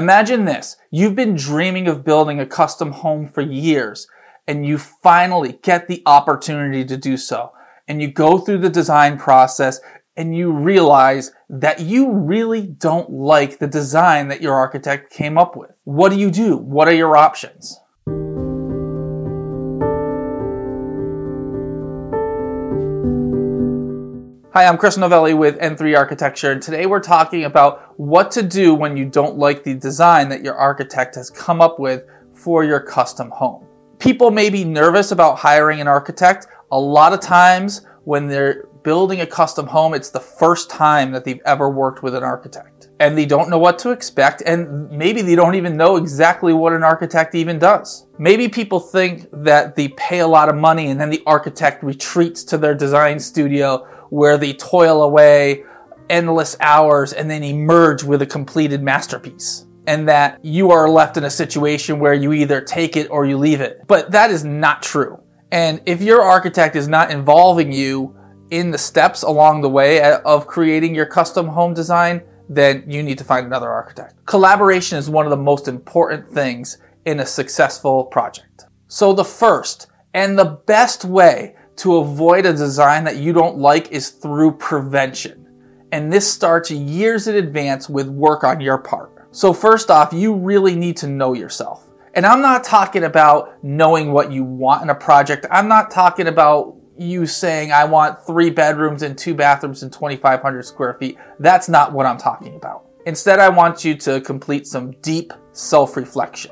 Imagine this. You've been dreaming of building a custom home for years and you finally get the opportunity to do so. And you go through the design process and you realize that you really don't like the design that your architect came up with. What do you do? What are your options? Hi, I'm Chris Novelli with N3 Architecture, and today we're talking about what to do when you don't like the design that your architect has come up with for your custom home. People may be nervous about hiring an architect. A lot of times when they're building a custom home, it's the first time that they've ever worked with an architect. And they don't know what to expect, and maybe they don't even know exactly what an architect even does. Maybe people think that they pay a lot of money and then the architect retreats to their design studio where they toil away endless hours and then emerge with a completed masterpiece. And that you are left in a situation where you either take it or you leave it. But that is not true. And if your architect is not involving you in the steps along the way of creating your custom home design, then you need to find another architect. Collaboration is one of the most important things in a successful project. So the first and the best way to avoid a design that you don't like is through prevention. And this starts years in advance with work on your part. So first off, you really need to know yourself. And I'm not talking about knowing what you want in a project. I'm not talking about you saying, I want three bedrooms and two bathrooms and 2,500 square feet. That's not what I'm talking about. Instead, I want you to complete some deep self reflection.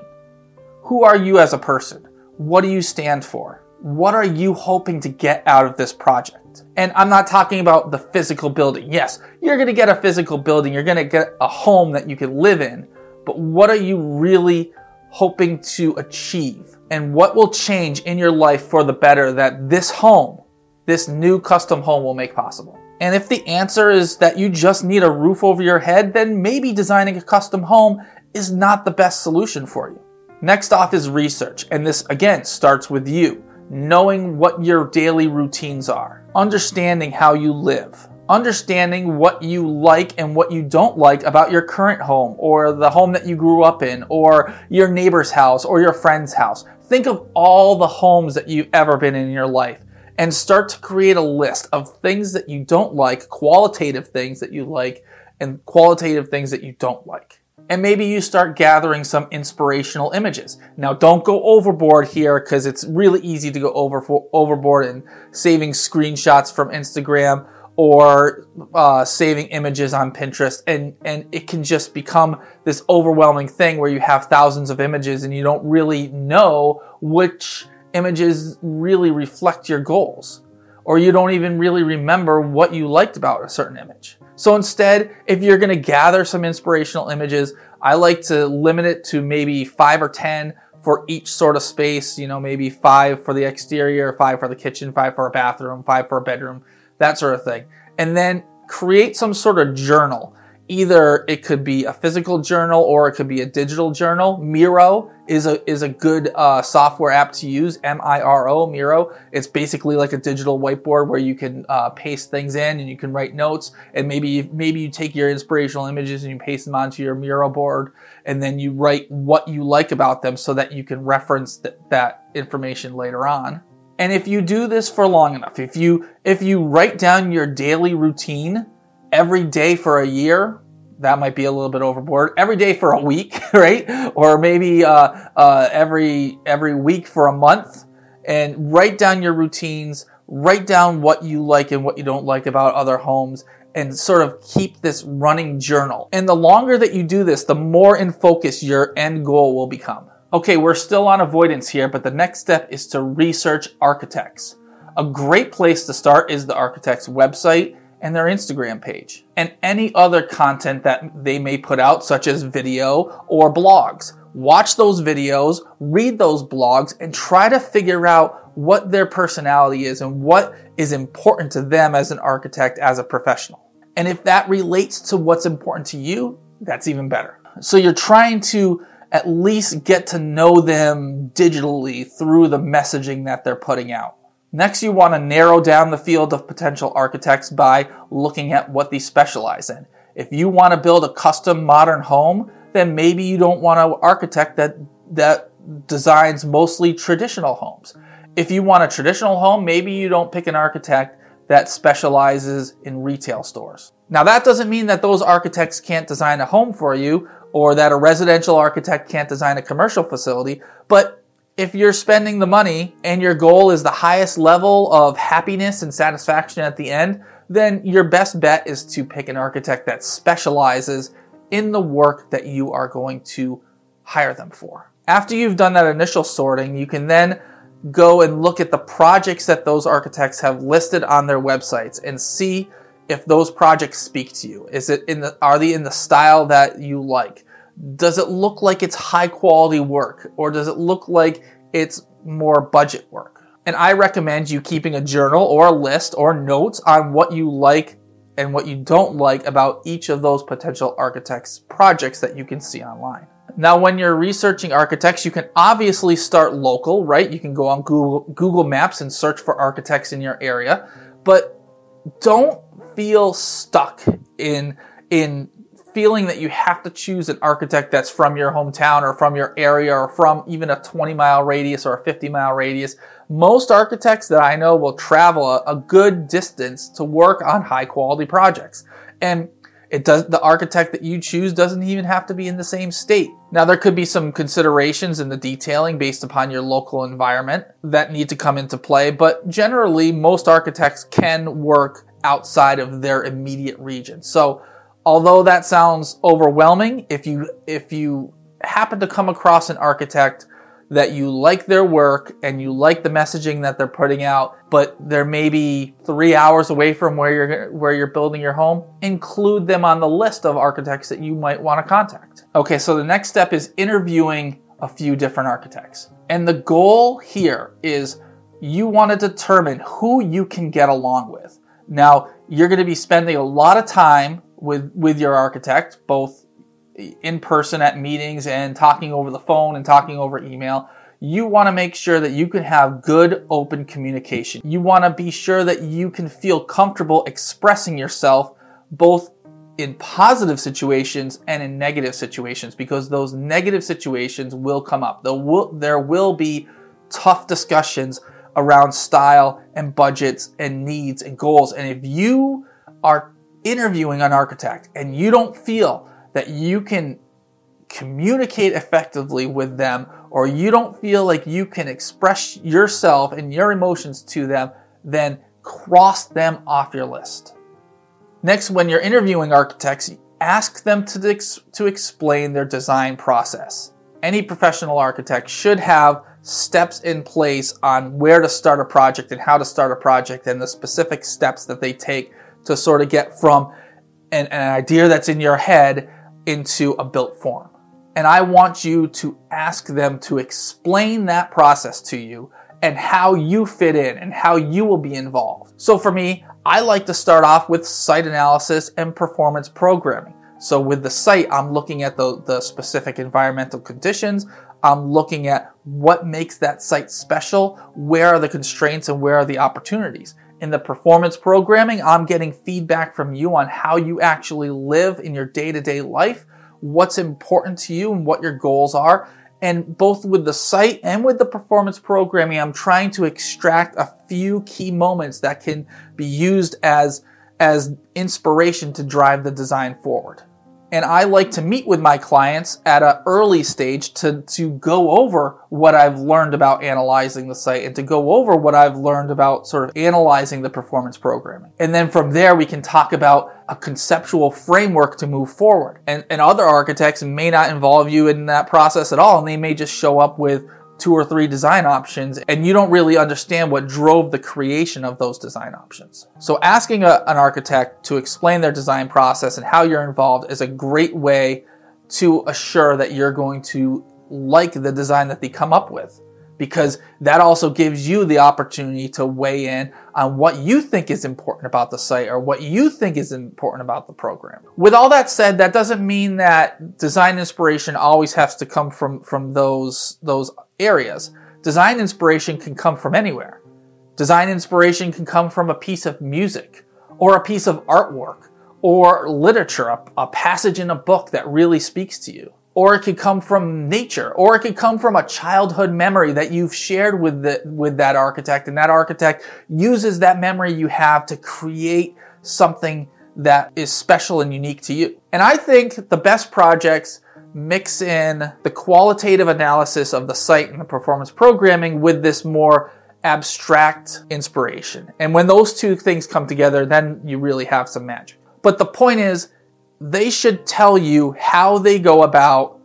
Who are you as a person? What do you stand for? What are you hoping to get out of this project? And I'm not talking about the physical building. Yes, you're going to get a physical building. You're going to get a home that you can live in. But what are you really hoping to achieve? And what will change in your life for the better that this home, this new custom home will make possible? And if the answer is that you just need a roof over your head, then maybe designing a custom home is not the best solution for you. Next off is research. And this again starts with you knowing what your daily routines are, understanding how you live, understanding what you like and what you don't like about your current home or the home that you grew up in or your neighbor's house or your friend's house. Think of all the homes that you've ever been in your life and start to create a list of things that you don't like, qualitative things that you like, and qualitative things that you don't like and maybe you start gathering some inspirational images. Now, don't go overboard here because it's really easy to go over overboard and saving screenshots from Instagram or uh, saving images on Pinterest, and and it can just become this overwhelming thing where you have thousands of images and you don't really know which images really reflect your goals, or you don't even really remember what you liked about a certain image. So instead, if you're going to gather some inspirational images, I like to limit it to maybe five or 10 for each sort of space, you know, maybe five for the exterior, five for the kitchen, five for a bathroom, five for a bedroom, that sort of thing. And then create some sort of journal either it could be a physical journal or it could be a digital journal. Miro is a is a good uh, software app to use. M I R O Miro. It's basically like a digital whiteboard where you can uh, paste things in and you can write notes. And maybe maybe you take your inspirational images and you paste them onto your Miro board, and then you write what you like about them so that you can reference th- that information later on. And if you do this for long enough, if you if you write down your daily routine every day for a year, that might be a little bit overboard. Every day for a week, right? Or maybe uh, uh, every every week for a month, and write down your routines. Write down what you like and what you don't like about other homes, and sort of keep this running journal. And the longer that you do this, the more in focus your end goal will become. Okay, we're still on avoidance here, but the next step is to research architects. A great place to start is the architect's website and their Instagram page, and any other content that they may put out, such as video or blogs. Watch those videos, read those blogs, and try to figure out what their personality is and what is important to them as an architect, as a professional. And if that relates to what's important to you, that's even better. So you're trying to at least get to know them digitally through the messaging that they're putting out. Next, you want to narrow down the field of potential architects by looking at what they specialize in. If you want to build a custom modern home, then maybe you don't want an architect that that designs mostly traditional homes. If you want a traditional home, maybe you don't pick an architect that specializes in retail stores. Now that doesn't mean that those architects can't design a home for you or that a residential architect can't design a commercial facility, but if you're spending the money and your goal is the highest level of happiness and satisfaction at the end, then your best bet is to pick an architect that specializes in the work that you are going to hire them for. After you've done that initial sorting, you can then go and look at the projects that those architects have listed on their websites and see if those projects speak to you. Is it in the are they in the style that you like? Does it look like it's high quality work or does it look like it's more budget work? And I recommend you keeping a journal or a list or notes on what you like and what you don't like about each of those potential architects' projects that you can see online. Now, when you're researching architects, you can obviously start local, right? You can go on Google, Google Maps and search for architects in your area, but don't feel stuck in, in feeling that you have to choose an architect that's from your hometown or from your area or from even a 20 mile radius or a 50 mile radius. Most architects that I know will travel a, good distance to work on high quality projects. And it does, the architect that you choose doesn't even have to be in the same state. Now, there could be some considerations in the detailing based upon your local environment that need to come into play, but generally, most architects can work outside of their immediate region. So, although that sounds overwhelming, if you, if you happen to come across an architect that you like their work and you like the messaging that they're putting out, but they're maybe three hours away from where you're where you're building your home, include them on the list of architects that you might want to contact. Okay, so the next step is interviewing a few different architects. And the goal here is you want to determine who you can get along with. Now, you're going to be spending a lot of time with with your architect, both in person at meetings and talking over the phone and talking over email. You want to make sure that you can have good open communication. You want to be sure that you can feel comfortable expressing yourself both in positive situations and in negative situations because those negative situations will come up. There will, there will be tough discussions around style and budgets and needs and goals. And if you are interviewing an architect and you don't feel that you can communicate effectively with them or you don't feel like you can express yourself and your emotions to them, then cross them off your list. Next, when you're interviewing architects, ask them to, to explain their design process. Any professional architect should have steps in place on where to start a project and how to start a project and the specific steps that they take to sort of get from an, an idea that's in your head into a built form. And I want you to ask them to explain that process to you and how you fit in and how you will be involved. So for me, I like to start off with site analysis and performance programming. So with the site, I'm looking at the, the specific environmental conditions. I'm looking at what makes that site special, where are the constraints and where are the opportunities. In the performance programming, I'm getting feedback from you on how you actually live in your day to day life, what's important to you, and what your goals are. And both with the site and with the performance programming, I'm trying to extract a few key moments that can be used as, as inspiration to drive the design forward. And I like to meet with my clients at an early stage to, to go over what I've learned about analyzing the site and to go over what I've learned about sort of analyzing the performance programming. And then from there, we can talk about a conceptual framework to move forward. And, and other architects may not involve you in that process at all, and they may just show up with two or three design options and you don't really understand what drove the creation of those design options. So asking a, an architect to explain their design process and how you're involved is a great way to assure that you're going to like the design that they come up with because that also gives you the opportunity to weigh in on what you think is important about the site or what you think is important about the program. With all that said, that doesn't mean that design inspiration always has to come from, from those, those areas. Design inspiration can come from anywhere. Design inspiration can come from a piece of music or a piece of artwork or literature, a, a passage in a book that really speaks to you. or it could come from nature, or it could come from a childhood memory that you've shared with the, with that architect, and that architect uses that memory you have to create something that is special and unique to you. And I think the best projects mix in the qualitative analysis of the site and the performance programming with this more abstract inspiration. And when those two things come together, then you really have some magic. But the point is, they should tell you how they go about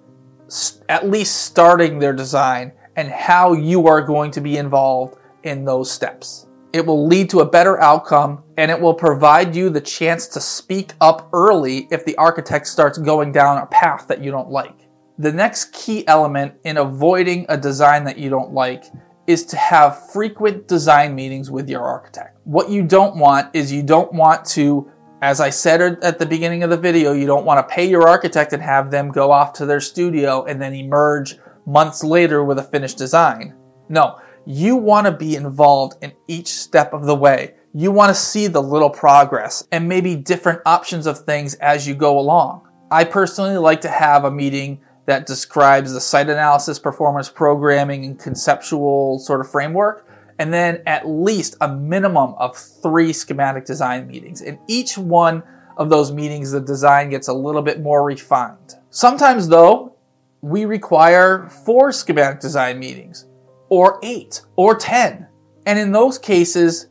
at least starting their design and how you are going to be involved in those steps. It will lead to a better outcome and it will provide you the chance to speak up early if the architect starts going down a path that you don't like. The next key element in avoiding a design that you don't like is to have frequent design meetings with your architect. What you don't want is you don't want to, as I said at the beginning of the video, you don't want to pay your architect and have them go off to their studio and then emerge months later with a finished design. No, you want to be involved in each step of the way. You want to see the little progress and maybe different options of things as you go along. I personally like to have a meeting that describes the site analysis, performance programming, and conceptual sort of framework. And then at least a minimum of three schematic design meetings. In each one of those meetings, the design gets a little bit more refined. Sometimes, though, we require four schematic design meetings, or eight, or 10. And in those cases,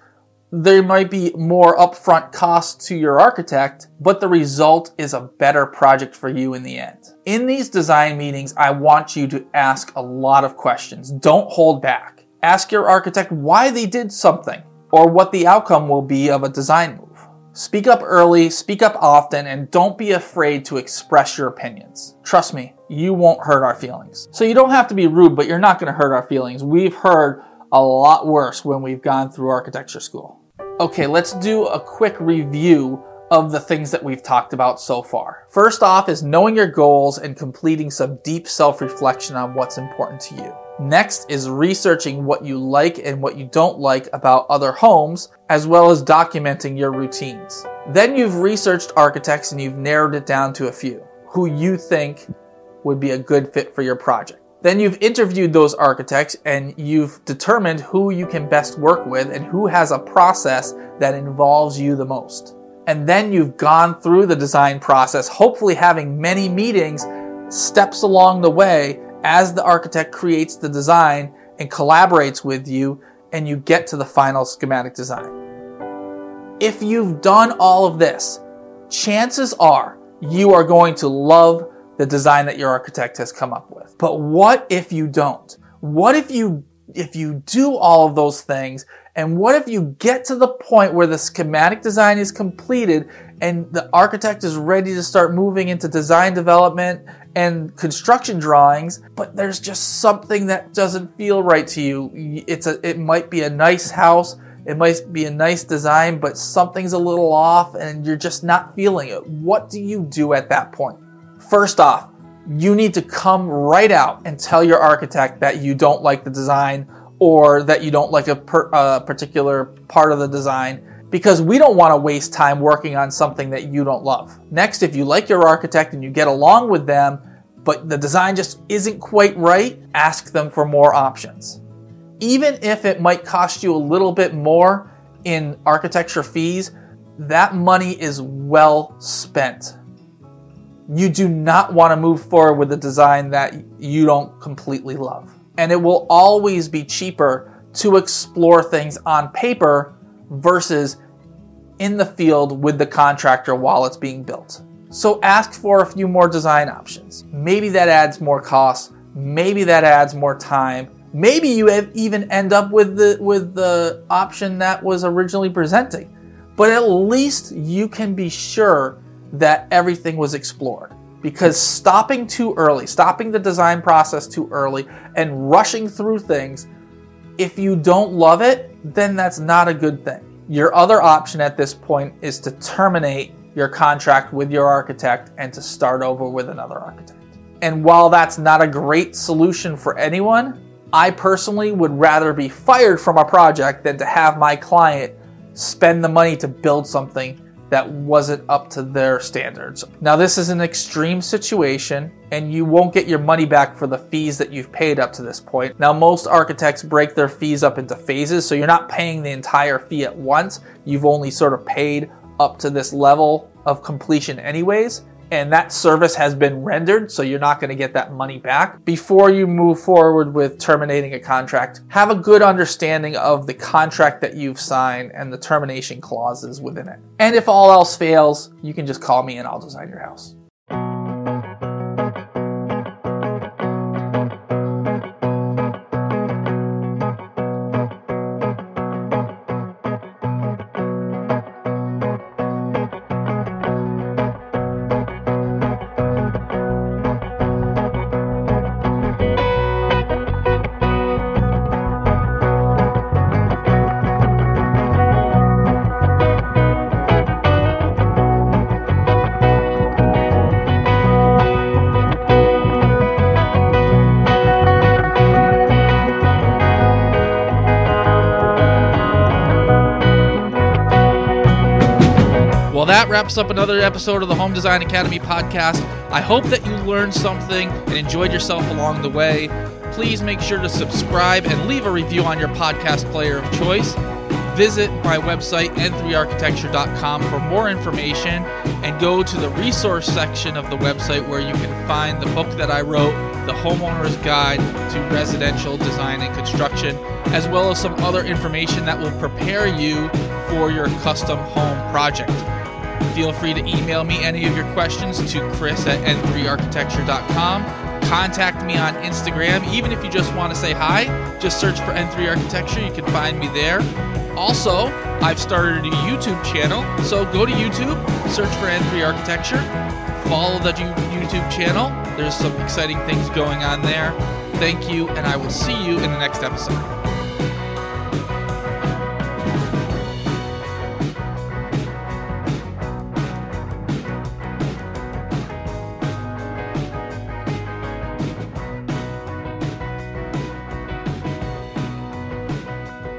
there might be more upfront costs to your architect, but the result is a better project for you in the end. In these design meetings, I want you to ask a lot of questions. Don't hold back. Ask your architect why they did something or what the outcome will be of a design move. Speak up early, speak up often, and don't be afraid to express your opinions. Trust me, you won't hurt our feelings. So you don't have to be rude, but you're not going to hurt our feelings. We've heard a lot worse when we've gone through architecture school. Okay, let's do a quick review of the things that we've talked about so far. First off is knowing your goals and completing some deep self-reflection on what's important to you. Next is researching what you like and what you don't like about other homes, as well as documenting your routines. Then you've researched architects and you've narrowed it down to a few who you think would be a good fit for your project. Then you've interviewed those architects and you've determined who you can best work with and who has a process that involves you the most. And then you've gone through the design process, hopefully having many meetings, steps along the way as the architect creates the design and collaborates with you and you get to the final schematic design. If you've done all of this, chances are you are going to love the design that your architect has come up with. But what if you don't? What if you if you do all of those things and what if you get to the point where the schematic design is completed and the architect is ready to start moving into design development and construction drawings, but there's just something that doesn't feel right to you. It's a it might be a nice house, it might be a nice design, but something's a little off and you're just not feeling it. What do you do at that point? First off, you need to come right out and tell your architect that you don't like the design or that you don't like a, per, a particular part of the design because we don't want to waste time working on something that you don't love. Next, if you like your architect and you get along with them, but the design just isn't quite right, ask them for more options. Even if it might cost you a little bit more in architecture fees, that money is well spent you do not want to move forward with a design that you don't completely love. And it will always be cheaper to explore things on paper versus in the field with the contractor while it's being built. So ask for a few more design options. Maybe that adds more costs, maybe that adds more time. Maybe you even end up with the with the option that was originally presenting. But at least you can be sure that everything was explored. Because stopping too early, stopping the design process too early, and rushing through things, if you don't love it, then that's not a good thing. Your other option at this point is to terminate your contract with your architect and to start over with another architect. And while that's not a great solution for anyone, I personally would rather be fired from a project than to have my client spend the money to build something that wasn't up to their standards. Now, this is an extreme situation, and you won't get your money back for the fees that you've paid up to this point. Now, most architects break their fees up into phases, so you're not paying the entire fee at once. You've only sort of paid up to this level of completion, anyways and that service has been rendered, so you're not going to get that money back. Before you move forward with terminating a contract, have a good understanding of the contract that you've signed and the termination clauses within it. And if all else fails, you can just call me and I'll design your house. That wraps up another episode of the Home Design Academy podcast. I hope that you learned something and enjoyed yourself along the way. Please make sure to subscribe and leave a review on your podcast player of choice. Visit my website, n3architecture.com, for more information and go to the resource section of the website where you can find the book that I wrote, The Homeowner's Guide to Residential Design and Construction, as well as some other information that will prepare you for your custom home project. Feel free to email me any of your questions to chris at n3architecture.com. Contact me on Instagram. Even if you just want to say hi, just search for N3 Architecture. You can find me there. Also, I've started a YouTube channel, so go to YouTube, search for N3 Architecture, follow the YouTube channel. There's some exciting things going on there. Thank you, and I will see you in the next episode.